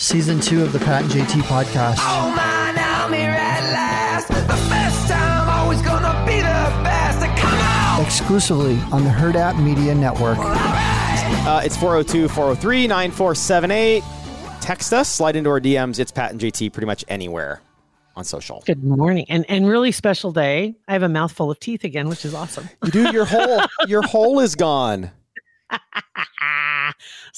Season two of the Pat and JT podcast. Oh man, I'm here at last. The best time, always gonna be the best. Come on! Exclusively on the Hurrdat Media Network. Uh, it's 402 403 9478. Text us, slide into our DMs. It's Pat and JT pretty much anywhere on social. Good morning, and and really special day. I have a mouthful of teeth again, which is awesome. Dude, your whole your hole is gone.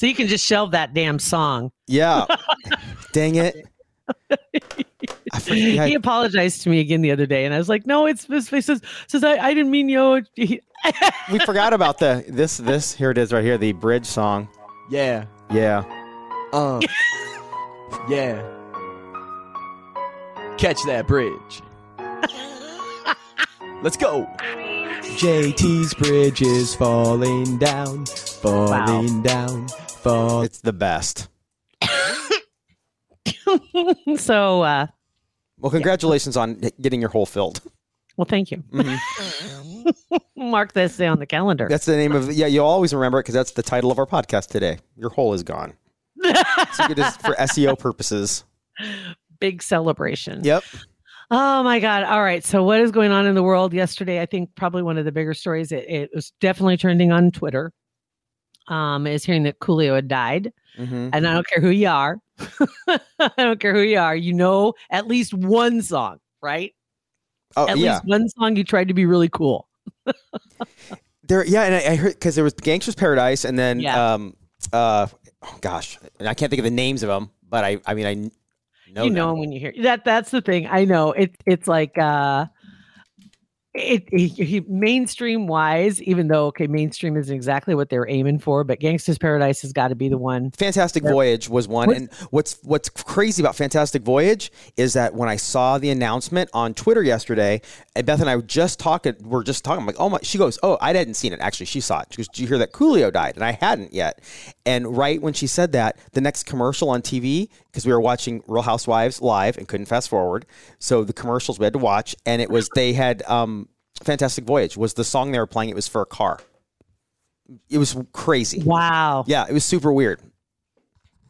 so you can just shelve that damn song. Yeah. Dang it. I forget- He apologized to me again the other day, and I was like, "No, it's this." He says, "says I, I didn't mean yo." We forgot about the this this here it is right here the bridge song. Yeah. Yeah. Uh. yeah. Catch that bridge. Let's go. JT's bridge is falling down, falling down, fall. It's the best. so, uh, Well, congratulations on getting your hole filled. well, thank you. Mark this day on the calendar. That's the name of yeah. You'll always remember it because that's the title of our podcast today. Your hole is gone. so it is for SEO purposes. Big celebration. Yep. Oh my God. All right. So, what is going on in the world yesterday? I think probably one of the bigger stories, it, it was definitely trending on Twitter, um, is hearing that Coolio had died. Mhm. And I don't care who you are. I don't care who you are. You know at least one song, right? Oh at yeah. least one song you tried to be really cool. There, yeah, and I, I heard because there was Gangsta's Paradise, and then Yeah. um, uh, oh gosh, and I can't think of the names of them, but I, I mean, I kn- know you them. know 'em when you hear that. That's the thing. I know it. It's like uh, it, he, he- mainstream wise. Even though okay, mainstream isn't exactly what they're aiming for, but Gangsta's Paradise has got to be the one. Fantastic Voyage was one, What- and what's what's crazy about Fantastic Voyage is that when I saw the announcement on Twitter yesterday, and Beth and I were just talking, we're just talking, I'm like, oh my, she goes, oh, I hadn't seen it. Actually, she saw it. She goes, did you hear that Coolio died? And I hadn't yet. And right when she said that, the next commercial on TV, because we were watching Real Housewives live and couldn't fast forward, so the commercials we had to watch, and it was they had um, Fantastic Voyage was the song they were playing. It was for a car. It was crazy. Wow. Yeah, it was super weird.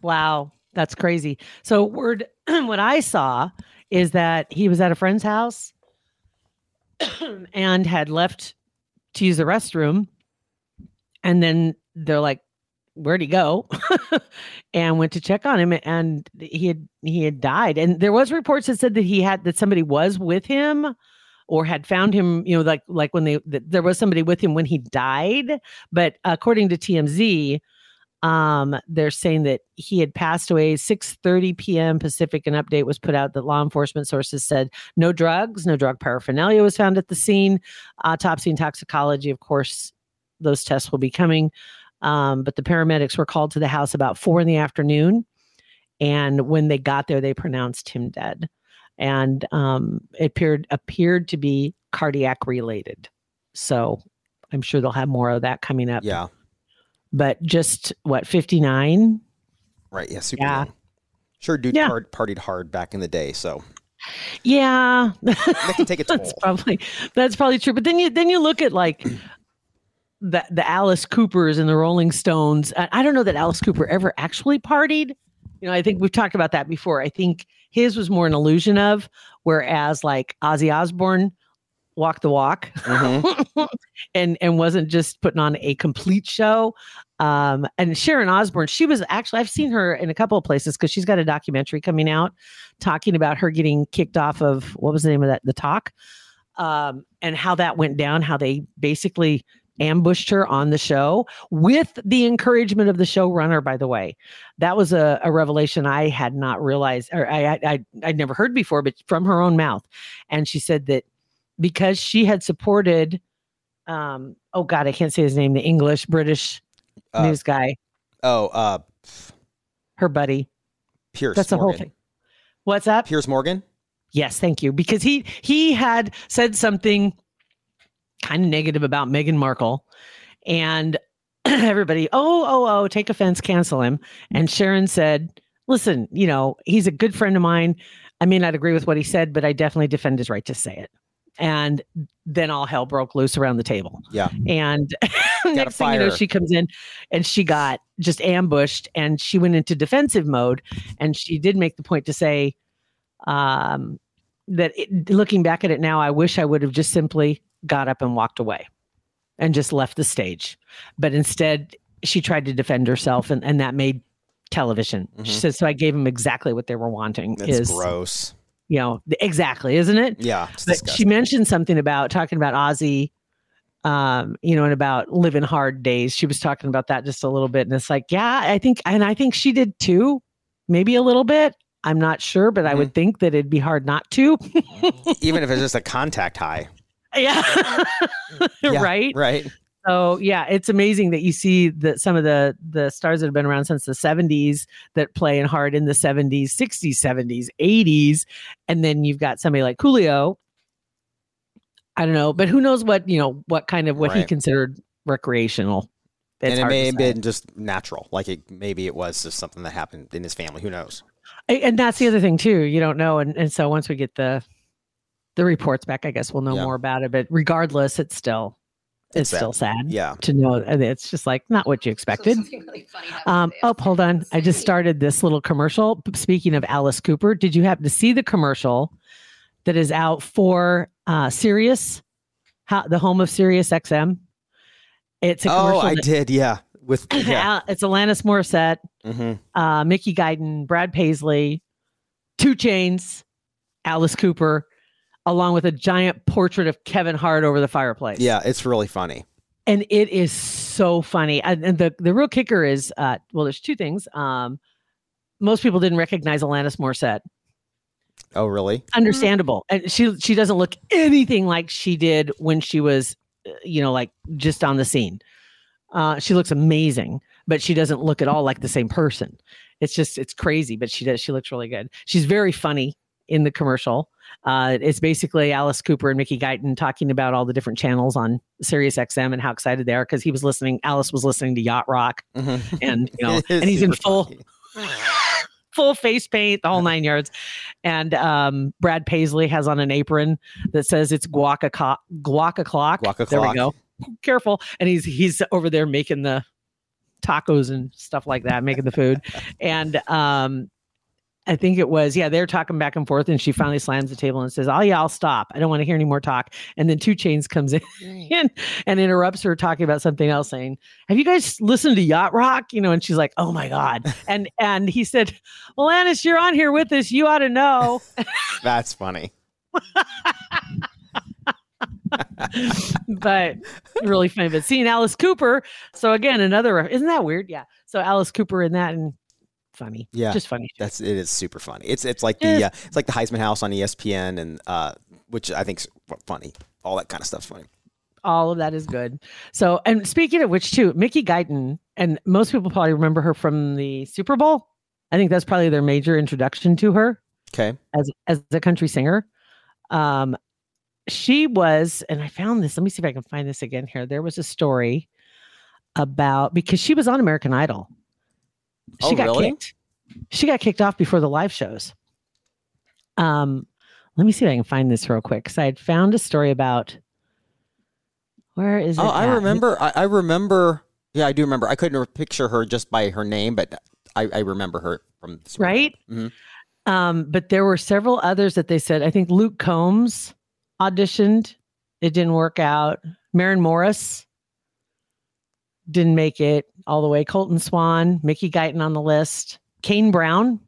Wow, that's crazy. So word what I saw is that he was at a friend's house and had left to use the restroom. And then they're like where'd he go? And went to check on him and he had he had died. And there was reports that said that he had that somebody was with him or had found him you know like like when they there was somebody with him when he died. But according to TMZ um they're saying that he had passed away 6:30 p.m. Pacific an update was put out that law enforcement sources said no drugs no drug paraphernalia was found at the scene autopsy and toxicology of course those tests will be coming um, but the paramedics were called to the house about four in the afternoon and when they got there they pronounced him dead and um, it appeared appeared to be cardiac related so i'm sure they'll have more of that coming up Yeah. But just what 59 Right. Yeah. Super. Yeah. young. Sure, dude Yeah. part, partied hard back in the day, so yeah that can take a toll. that's probably that's probably true but then you then you look at like the the alice coopers and the rolling stones I, I don't know that alice cooper ever actually partied you know i think we've talked about that before i think his was more an illusion of whereas like ozzy osbourne walked the walk. Mhm. and and wasn't just putting on a complete show. Um and sharon osbourne she was actually i've seen her in a couple of places because she's got a documentary coming out talking about her getting kicked off of what was the name of that the talk? Um and how that went down how they basically ambushed her on the show with the encouragement of the showrunner by the way. That was a, a revelation i had not realized or I, I i i'd never heard before but from her own mouth. And she said that because she had supported um oh god i can't say his name the english british Uh, news guy Oh, uh, her buddy Piers. That's the whole thing. What's up Piers Morgan. Yes, thank you. Because he he had said something kind of negative about Meghan Markle, and everybody, oh, oh, oh, take offense, cancel him. And Sharon said, "Listen, you know, he's a good friend of mine. I may not agree with what he said, but I definitely defend his right to say it." And then all hell broke loose around the table. Yeah. And next thing you know, she comes in and she got just ambushed and she went into defensive mode. And she did make the point to say um, that it, looking back at it now, I wish I would have just simply got up and walked away and just left the stage. But instead, she tried to defend herself and, and that made television. She Mhm. said, so I gave them exactly what they were wanting. That's is, gross. You know, exactly, isn't it? Yeah. But she mentioned something about talking about Ozzy, um, you know, and about living hard days. She was talking about that just a little bit, and it's like, yeah, I think, and I think she did too, maybe a little bit. I'm not sure, but I would think that it'd be hard not to. Even if it's just a contact high. yeah, Yeah, right. Right. So yeah, it's amazing that you see that some of the the stars that have been around since the 70s that play in hard in the 70s, 60s, 70s, 80s, and then you've got somebody like Coolio. I don't know, but who knows what you know what kind of what he considered recreational. It's and it may have been just natural. Like it maybe it was just something that happened in his family. Who knows? And that's the other thing too. You don't know, and and so once we get the the reports back, I guess we'll know Yeah. more about it. But regardless, it's still it's, It's sad. still sad. Yeah. to know it's just like not what you expected. Um, oh, hold on. I just started this little commercial. Speaking of Alice Cooper, did you happen to see the commercial that is out for uh, Sirius, how, the home of Sirius XM? It's a Oh. I that- did. Yeah. With yeah. It's Alanis Morissette, hmm uh, Mickey Guyton, Brad Paisley, 2 Chainz, Alice Cooper, along with a giant portrait of Kevin Hart over the fireplace. Yeah. It's really funny. and it is so funny. And, and the the real kicker is, uh, well, there's two things. Um, most people didn't recognize Alanis Morissette. Oh, really? Understandable, and she she doesn't look anything like she did when she was, uh, you know, like just on the scene. Uh, she looks amazing, but she doesn't look at all like the same person. It's just it's crazy, but she does. She looks really good. She's very funny in the commercial. Uh, it's basically Alice Cooper and Mickey Guyton talking about all the different channels on Sirius XM and how excited they are because he was listening. Alice was listening to Yacht Rock, Mhm. and you know, and he's in full full face paint, the whole nine yards. And um, Brad Paisley has on an apron that says it's guac o'clock. Guac o'clock. Guac There we go. Careful. And he's he's over there making the tacos and stuff like that, making the food. and um, I think it was, yeah, they're talking back and forth, and she finally slams the table and says, Oh, yeah, I'll stop. I don't want to hear any more talk. And then 2 Chainz comes in and, and interrupts her talking about something else, saying, Have you guys listened to Yacht Rock? You know, and she's like, Oh my God. And and he said, Well, Anis, you're on here with us. You ought to know. That's funny. but really funny. But seeing Alice Cooper, so again, another isn't that weird? Yeah. So Alice Cooper in that and funny. Yeah. Just funny. That's it is super funny. It's it's like the Yeah. uh, it's like the Heisman House on ESPN and uh, which I think's funny. All that kind of stuff's funny. all of that is good. So, and speaking of which, too, Mickey Guyton, and most people probably remember her from the Super Bowl. I think that's probably their major introduction to her Okay. as as a country singer. Um, she was, and I found this. Let me see if I can find this again here. There was a story about because she was on American Idol. She Oh, got really? kicked. She got kicked off before the live shows. Um, let me see if I can find this real quick because I had found a story about. Where is it? Oh, I remember. I, I remember. Yeah, I do remember. I couldn't picture her just by her name, but I, I remember her from the Super Bowl. right? Mhm. Um, but there were several others that they said. I think Luke Combs auditioned. It didn't work out. Maren Morris didn't make it all the way. Colton Swan, Mickey Guyton on the list. Kane Brown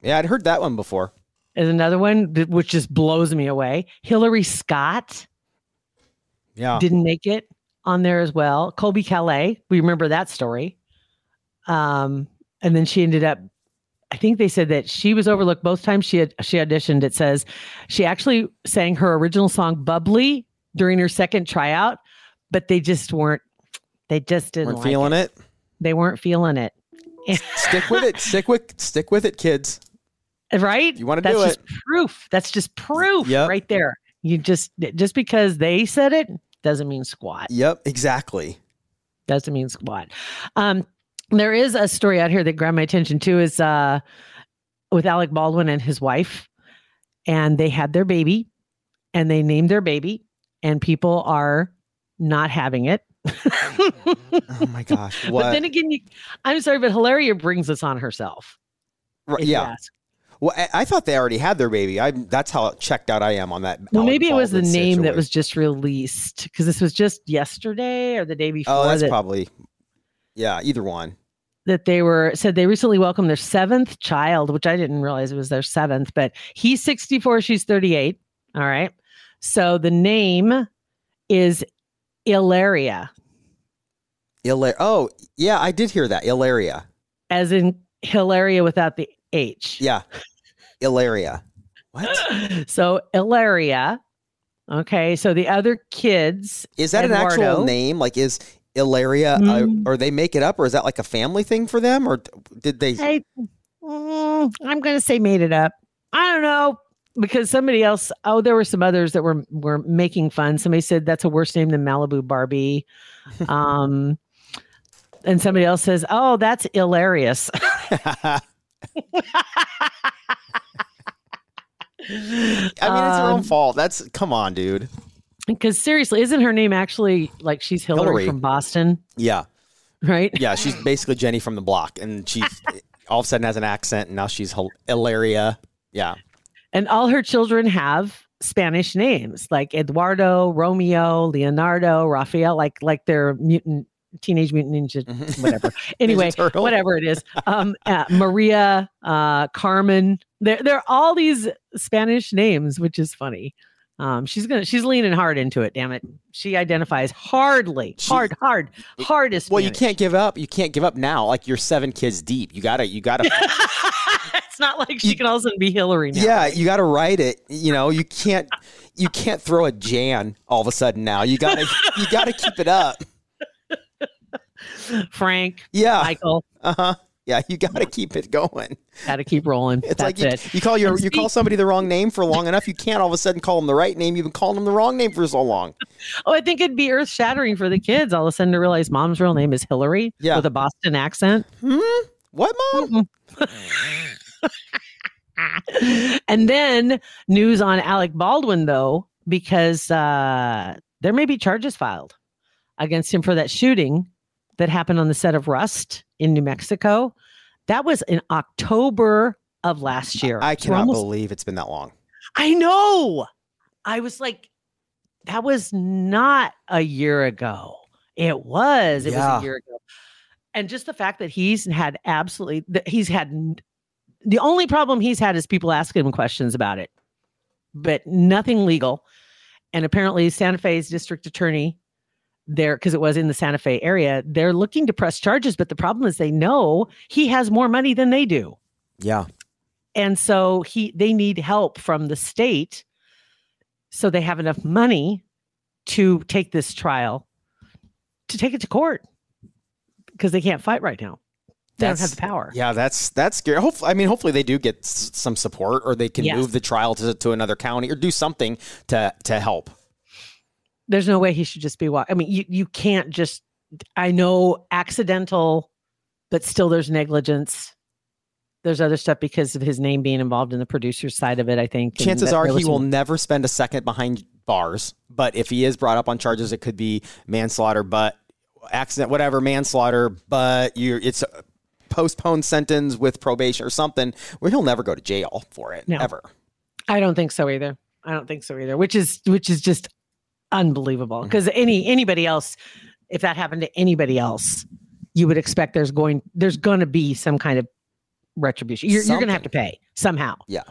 Yeah, I'd heard that one before. is another one, which just blows me away. Hillary Scott Yeah. didn't make it on there as well. Colbie Caillat, we remember that story. Um, and then she ended up. I think they said that she was overlooked both times she had she auditioned. It says she actually sang her original song "Bubbly" during her second tryout, but they just weren't. They just didn't Weren't like feeling it. it. They weren't feeling it. Stick with it. Stick with stick with it, kids. right? You wanna That's do just proof. That's just proof Yep. right there. You just just because they said it doesn't mean squat. Yep, exactly. Doesn't mean squat. Um, there is a story out here that grabbed my attention too. Is uh, with Alec Baldwin and his wife, and they had their baby, and they named their baby, and people are not having it. Oh my gosh. What? But then again, you, I'm sorry, but Hilaria brings this on herself. Right, yeah. Well, I, I thought they already had their baby. I that's how checked out I am on that. Well, maybe it was the name that was just released because this was just yesterday or the day oh, before Oh, that's that, probably. Yeah, either one. that they were said they recently welcomed their seventh child, which I didn't realize it was their seventh, but he's 64, she's 38. All right. So the name is Ilaria, Ilar- oh, yeah, I did hear that. Ilaria. as in Hilaria without the H. Yeah. Ilaria. What? So Ilaria. Okay. So the other kids. Is that an actual name? Like, is Ilaria, Mm. uh, or they make it up, or is that like a family thing for them, or did they? I, mm, I'm going to say made it up. I don't know because somebody else. Oh, there were some others that were were making fun. Somebody said that's a worse name than Malibu Barbie. Um, and somebody else says, "Oh, that's hilarious." I mean, it's her own Um, fault. That's come on, dude. Because seriously, isn't her name actually like she's Hillary, Hillary. from Boston, Yeah, right? yeah. She's basically Jenny from the block, and she's all of a sudden has an accent, and now she's Hil- Ilaria. Yeah, And all her children have Spanish names like Eduardo, Romeo, Leonardo, Raphael, like like they're mutant teenage mutant ninja, Mhm. whatever. Anyway, whatever it is. Um, uh, Maria, uh, Carmen. There, there are all these Spanish names, which is funny. Um, she's gonna, she's leaning hard into it. Damn it, she identifies hardly, She- hard, hard, hardest. Well, you can't give up. You can't give up now. Like you're seven kids deep. You gotta. You gotta. it's not like she You- can also be Hillary now. yeah, you gotta write it. You know, you can't. You can't throw a Jan all of a sudden. Now you gotta. you gotta keep it up. Frank, Yeah. Michael, Uh huh. Yeah, you gotta keep it going. got to keep rolling. It's That's like you, it. you call your you call somebody the wrong name for long enough, you can't all of a sudden call them the right name. You've been calling them the wrong name for so long. Oh, I think it'd be earth shattering for the kids all of a sudden to realize mom's real name is Hillary Yeah. with a Boston accent. Hmm? What, mom? and then news on Alec Baldwin, though, because uh, there may be charges filed against him for that shooting that happened on the set of Rust in New Mexico. That was in October of last year. I cannot almost- believe it's been that long. I know. I was like, that was not a year ago. It was. It Yeah. was a year ago. And just the fact that he's had absolutely, that he's had the only problem he's had is people asking him questions about it, but nothing legal. And apparently, Santa Fe's district attorney there, because it was in the Santa Fe area, they're looking to press charges. But the problem is they know he has more money than they do Yeah. and so he they need help from the state so they have enough money to take this trial to take it to court because they can't fight right now they don't have the power Yeah, that's that's scary. Hopefully, I mean, hopefully they do get s- some support, or they can Yes. move the trial to, to another county, or do something to to help. there's no way he should just be wa- i mean you, you can't just i know accidental but still there's negligence there's other stuff because of his name being involved in the producer's side of it i think Chances are he will never spend a second behind bars. But if he is brought up on charges, it could be manslaughter, but accident, whatever, manslaughter. But you're it's postponed sentence with probation or something where he'll never go to jail for it No. ever. I don't think so either. I don't think so either. Which is which is just unbelievable. Mm-hmm. Because any anybody else, if that happened to anybody else, you would expect there's going there's going to be some kind of retribution. You're, you're going to have to pay somehow. Yeah.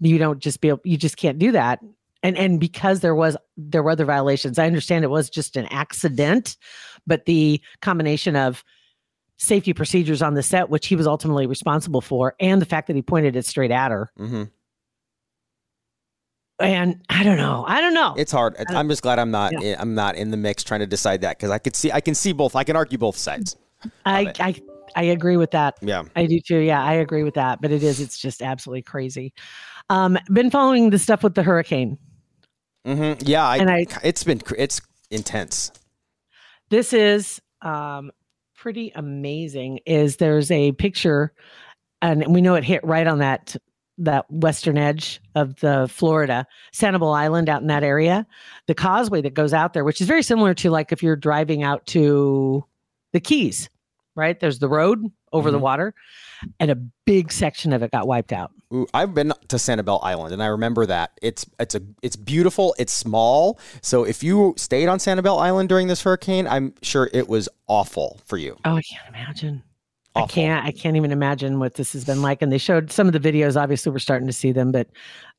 You don't just be able, you just can't do that. And and because there was there were other violations, I understand it was just an accident, but the combination of safety procedures on the set, which he was ultimately responsible for, and the fact that he pointed it straight at her hmm and I don't know. I don't know. It's hard. I'm just glad I'm not. yeah. I'm not in the mix trying to decide that because I could see. I can see both. I can argue both sides. I. I I agree with that. Yeah. I do too. Yeah, I agree with that. But it is, it's just absolutely crazy. Um, been following the stuff with the hurricane. Mm-hmm. Yeah. I, And I- it's been it's intense. This is um pretty amazing. Is there's a picture, and we know it hit right on that that western edge of the Florida Sanibel Island out in that area. The causeway that goes out there, which is very similar to like if you're driving out to the Keys, right? There's the road over the Mhm. water, and a big section of it got wiped out. Ooh, I've been to Sanibel Island, and I remember that it's it's a it's beautiful. It's small, so if you stayed on Sanibel Island during this hurricane, I'm sure it was awful for you. Oh, I can't imagine. I can't. I can't even imagine what this has been like. And they showed some of the videos. Obviously, we're starting to see them, but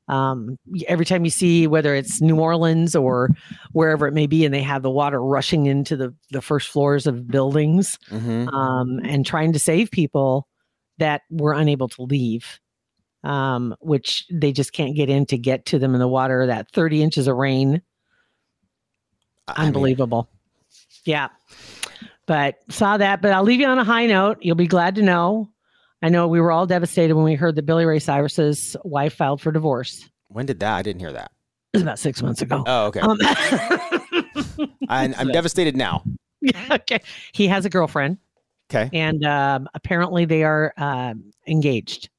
um, every time you see whether it's New Orleans or wherever it may be, and they have the water rushing into the the first floors of buildings, hmm um, and trying to save people that were unable to leave, um, which they just can't get in to get to them in the water. That thirty inches of rain unbelievable. yeah. But saw that, but I'll leave you on a high note. You'll be glad to know. I know we were all devastated when we heard that Billy Ray Cyrus's wife filed for divorce. when did that? I didn't hear that. It was about six months ago. Oh, okay. Um, I, I'm devastated now. okay. He has a girlfriend, Okay. and um, apparently they are um, engaged.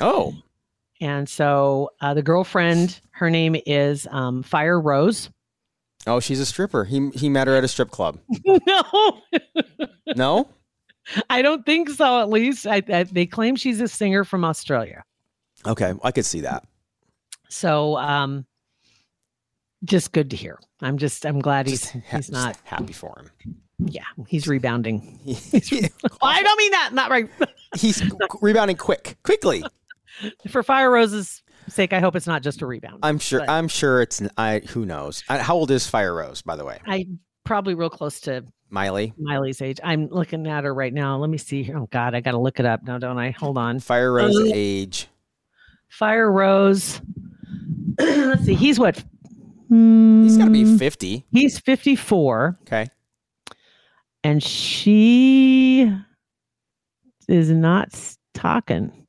Oh, And so uh, the girlfriend, her name is um, Fire Rose. oh, she's a stripper. He he met her at a strip club. no, No. I don't think so. At least I, I, they claim she's a singer from Australia. Okay, I could see that. So, um, just good to hear. I'm just, I'm glad he's, ha- he's not, happy for him. yeah, he's rebounding. He- I don't mean that, not right. he's rebounding quick, quickly. For Fire Rose's sake, I hope it's not just a rebound. I'm sure. But- I'm sure it's. I. Who knows? I, how old is Fire Rose, by the way? I probably real close to Miley. Miley's age. I'm looking at her right now. Let me see here. Oh God, I got to look it up now, don't I? Hold on. Fire Rose Uh, age. Fire Rose. Let's see. He's what? He's got to Hmm, be 50. He's 54. Okay. and she is not talking.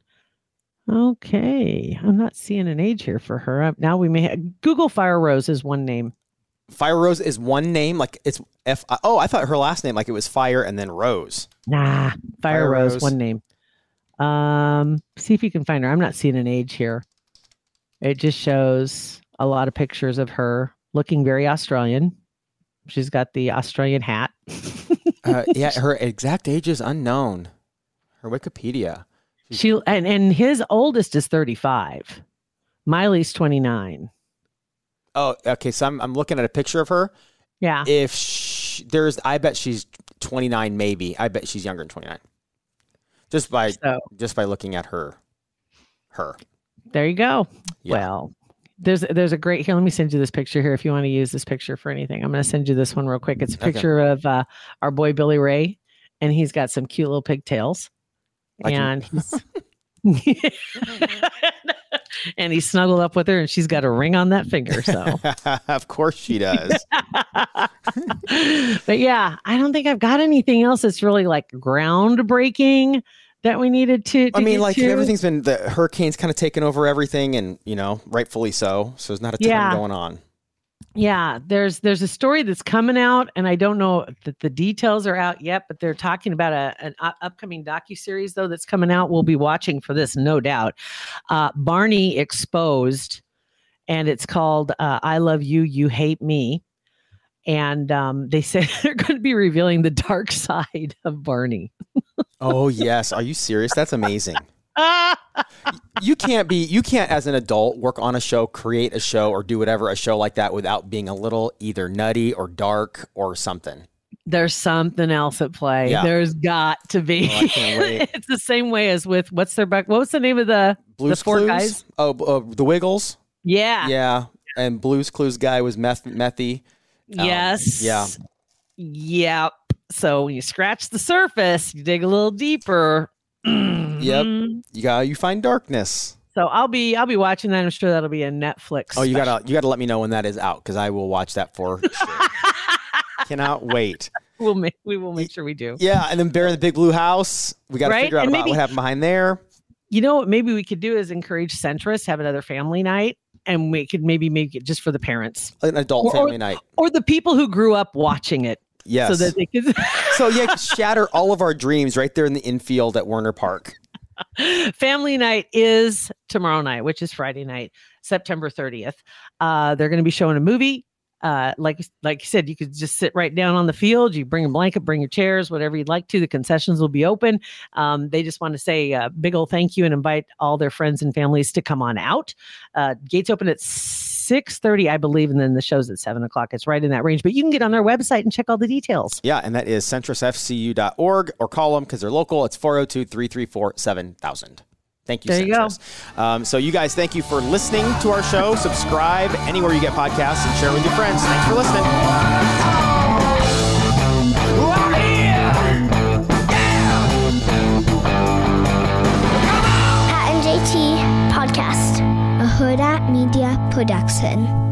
Okay, I'm not seeing an age here for her. Now we may have, Google Fire Rose is one name. Fire Rose is one name. Like it's F. Oh, I thought her last name like it was Fire and then Rose. Nah, Fire, Fire Rose, Rose. one name. Um, see if you can find her. I'm not seeing an age here. It just shows a lot of pictures of her looking very Australian. She's got the Australian hat. Uh, yeah, her exact age is unknown. Her Wikipedia. She and and his oldest is 35. Miley's 29. Oh, okay. So I'm I'm looking at a picture of her. Yeah. If she, there's, I bet she's 29. Maybe I bet she's younger than 29. Just by So just by looking at her. Her. there you go. Yeah. Well, there's there's a great here. Let me send you this picture here if you want to use this picture for anything. I'm going to send you this one real quick. It's a Okay. picture of uh, our boy Billy Ray, and he's got some cute little pigtails, I can- and he's and he snuggled up with her, and she's got a ring on that finger. So, of course she does. but yeah, I don't think I've got anything else that's really like groundbreaking that we needed to. to I mean, like to. everything's been the hurricanes kind of taken over everything, and you know, rightfully so. So there's not a ton Yeah. going on. Yeah, there's there's a story that's coming out, and I don't know that the details are out yet, but they're talking about a an upcoming docu series though that's coming out. We'll be watching for this, no doubt. Uh, Barney exposed, and it's called uh, "I Love You, You Hate Me," and um, they say they're going to be revealing the dark side of Barney. Oh yes, are you serious? That's amazing. You can't be you can't as an adult work on a show create a show or do whatever a show like that without being a little either nutty or dark or something There's something else at play. Yeah. There's got to be. Oh, I can't wait. it's the same way as with what's their back? What's the name of the blues the four clues guys? oh uh, the wiggles Yeah. yeah and Blue's Clues guy was meth methy Um, Yes. yeah. Yep. So when you scratch the surface, you dig a little deeper. Mhm. you got you find darkness So I'll be I'll be watching that. I'm sure that'll be a Netflix. oh you special. gotta you gotta let me know when that is out because i will watch that for sure cannot wait we'll make we will make sure we do. Yeah, and then Bear in the Big Blue House. We got to Right? figure out And about maybe- what happened behind there. You know what? Maybe we could do is encourage Centris have another family night, and we could maybe make it just for the parents An adult Or- or- family night. or the people who grew up watching it, Yes. so that they could. so yeah, shatter all of our dreams right there in the infield at Werner Park. Family night is tomorrow night, which is Friday night, September 30th. Uh, they're going to be showing a movie. Uh, like like you said, you could just sit right down on the field. You bring a blanket, bring your chairs, whatever you'd like to. The concessions will be open. Um, they just want to say a big old thank you and invite all their friends and families to come on out. Uh, gates open at six thirty, I believe, and then the show's at seven o'clock. It's right in that range. But you can get on their website and check all the details. Yeah, and that is centrisfcu.org or call them because they're local. It's 402 334 7000. Thank you, There you go. Um, so, you guys, thank you for listening to our show. Subscribe anywhere you get podcasts and share with your friends. Thanks for listening. Production.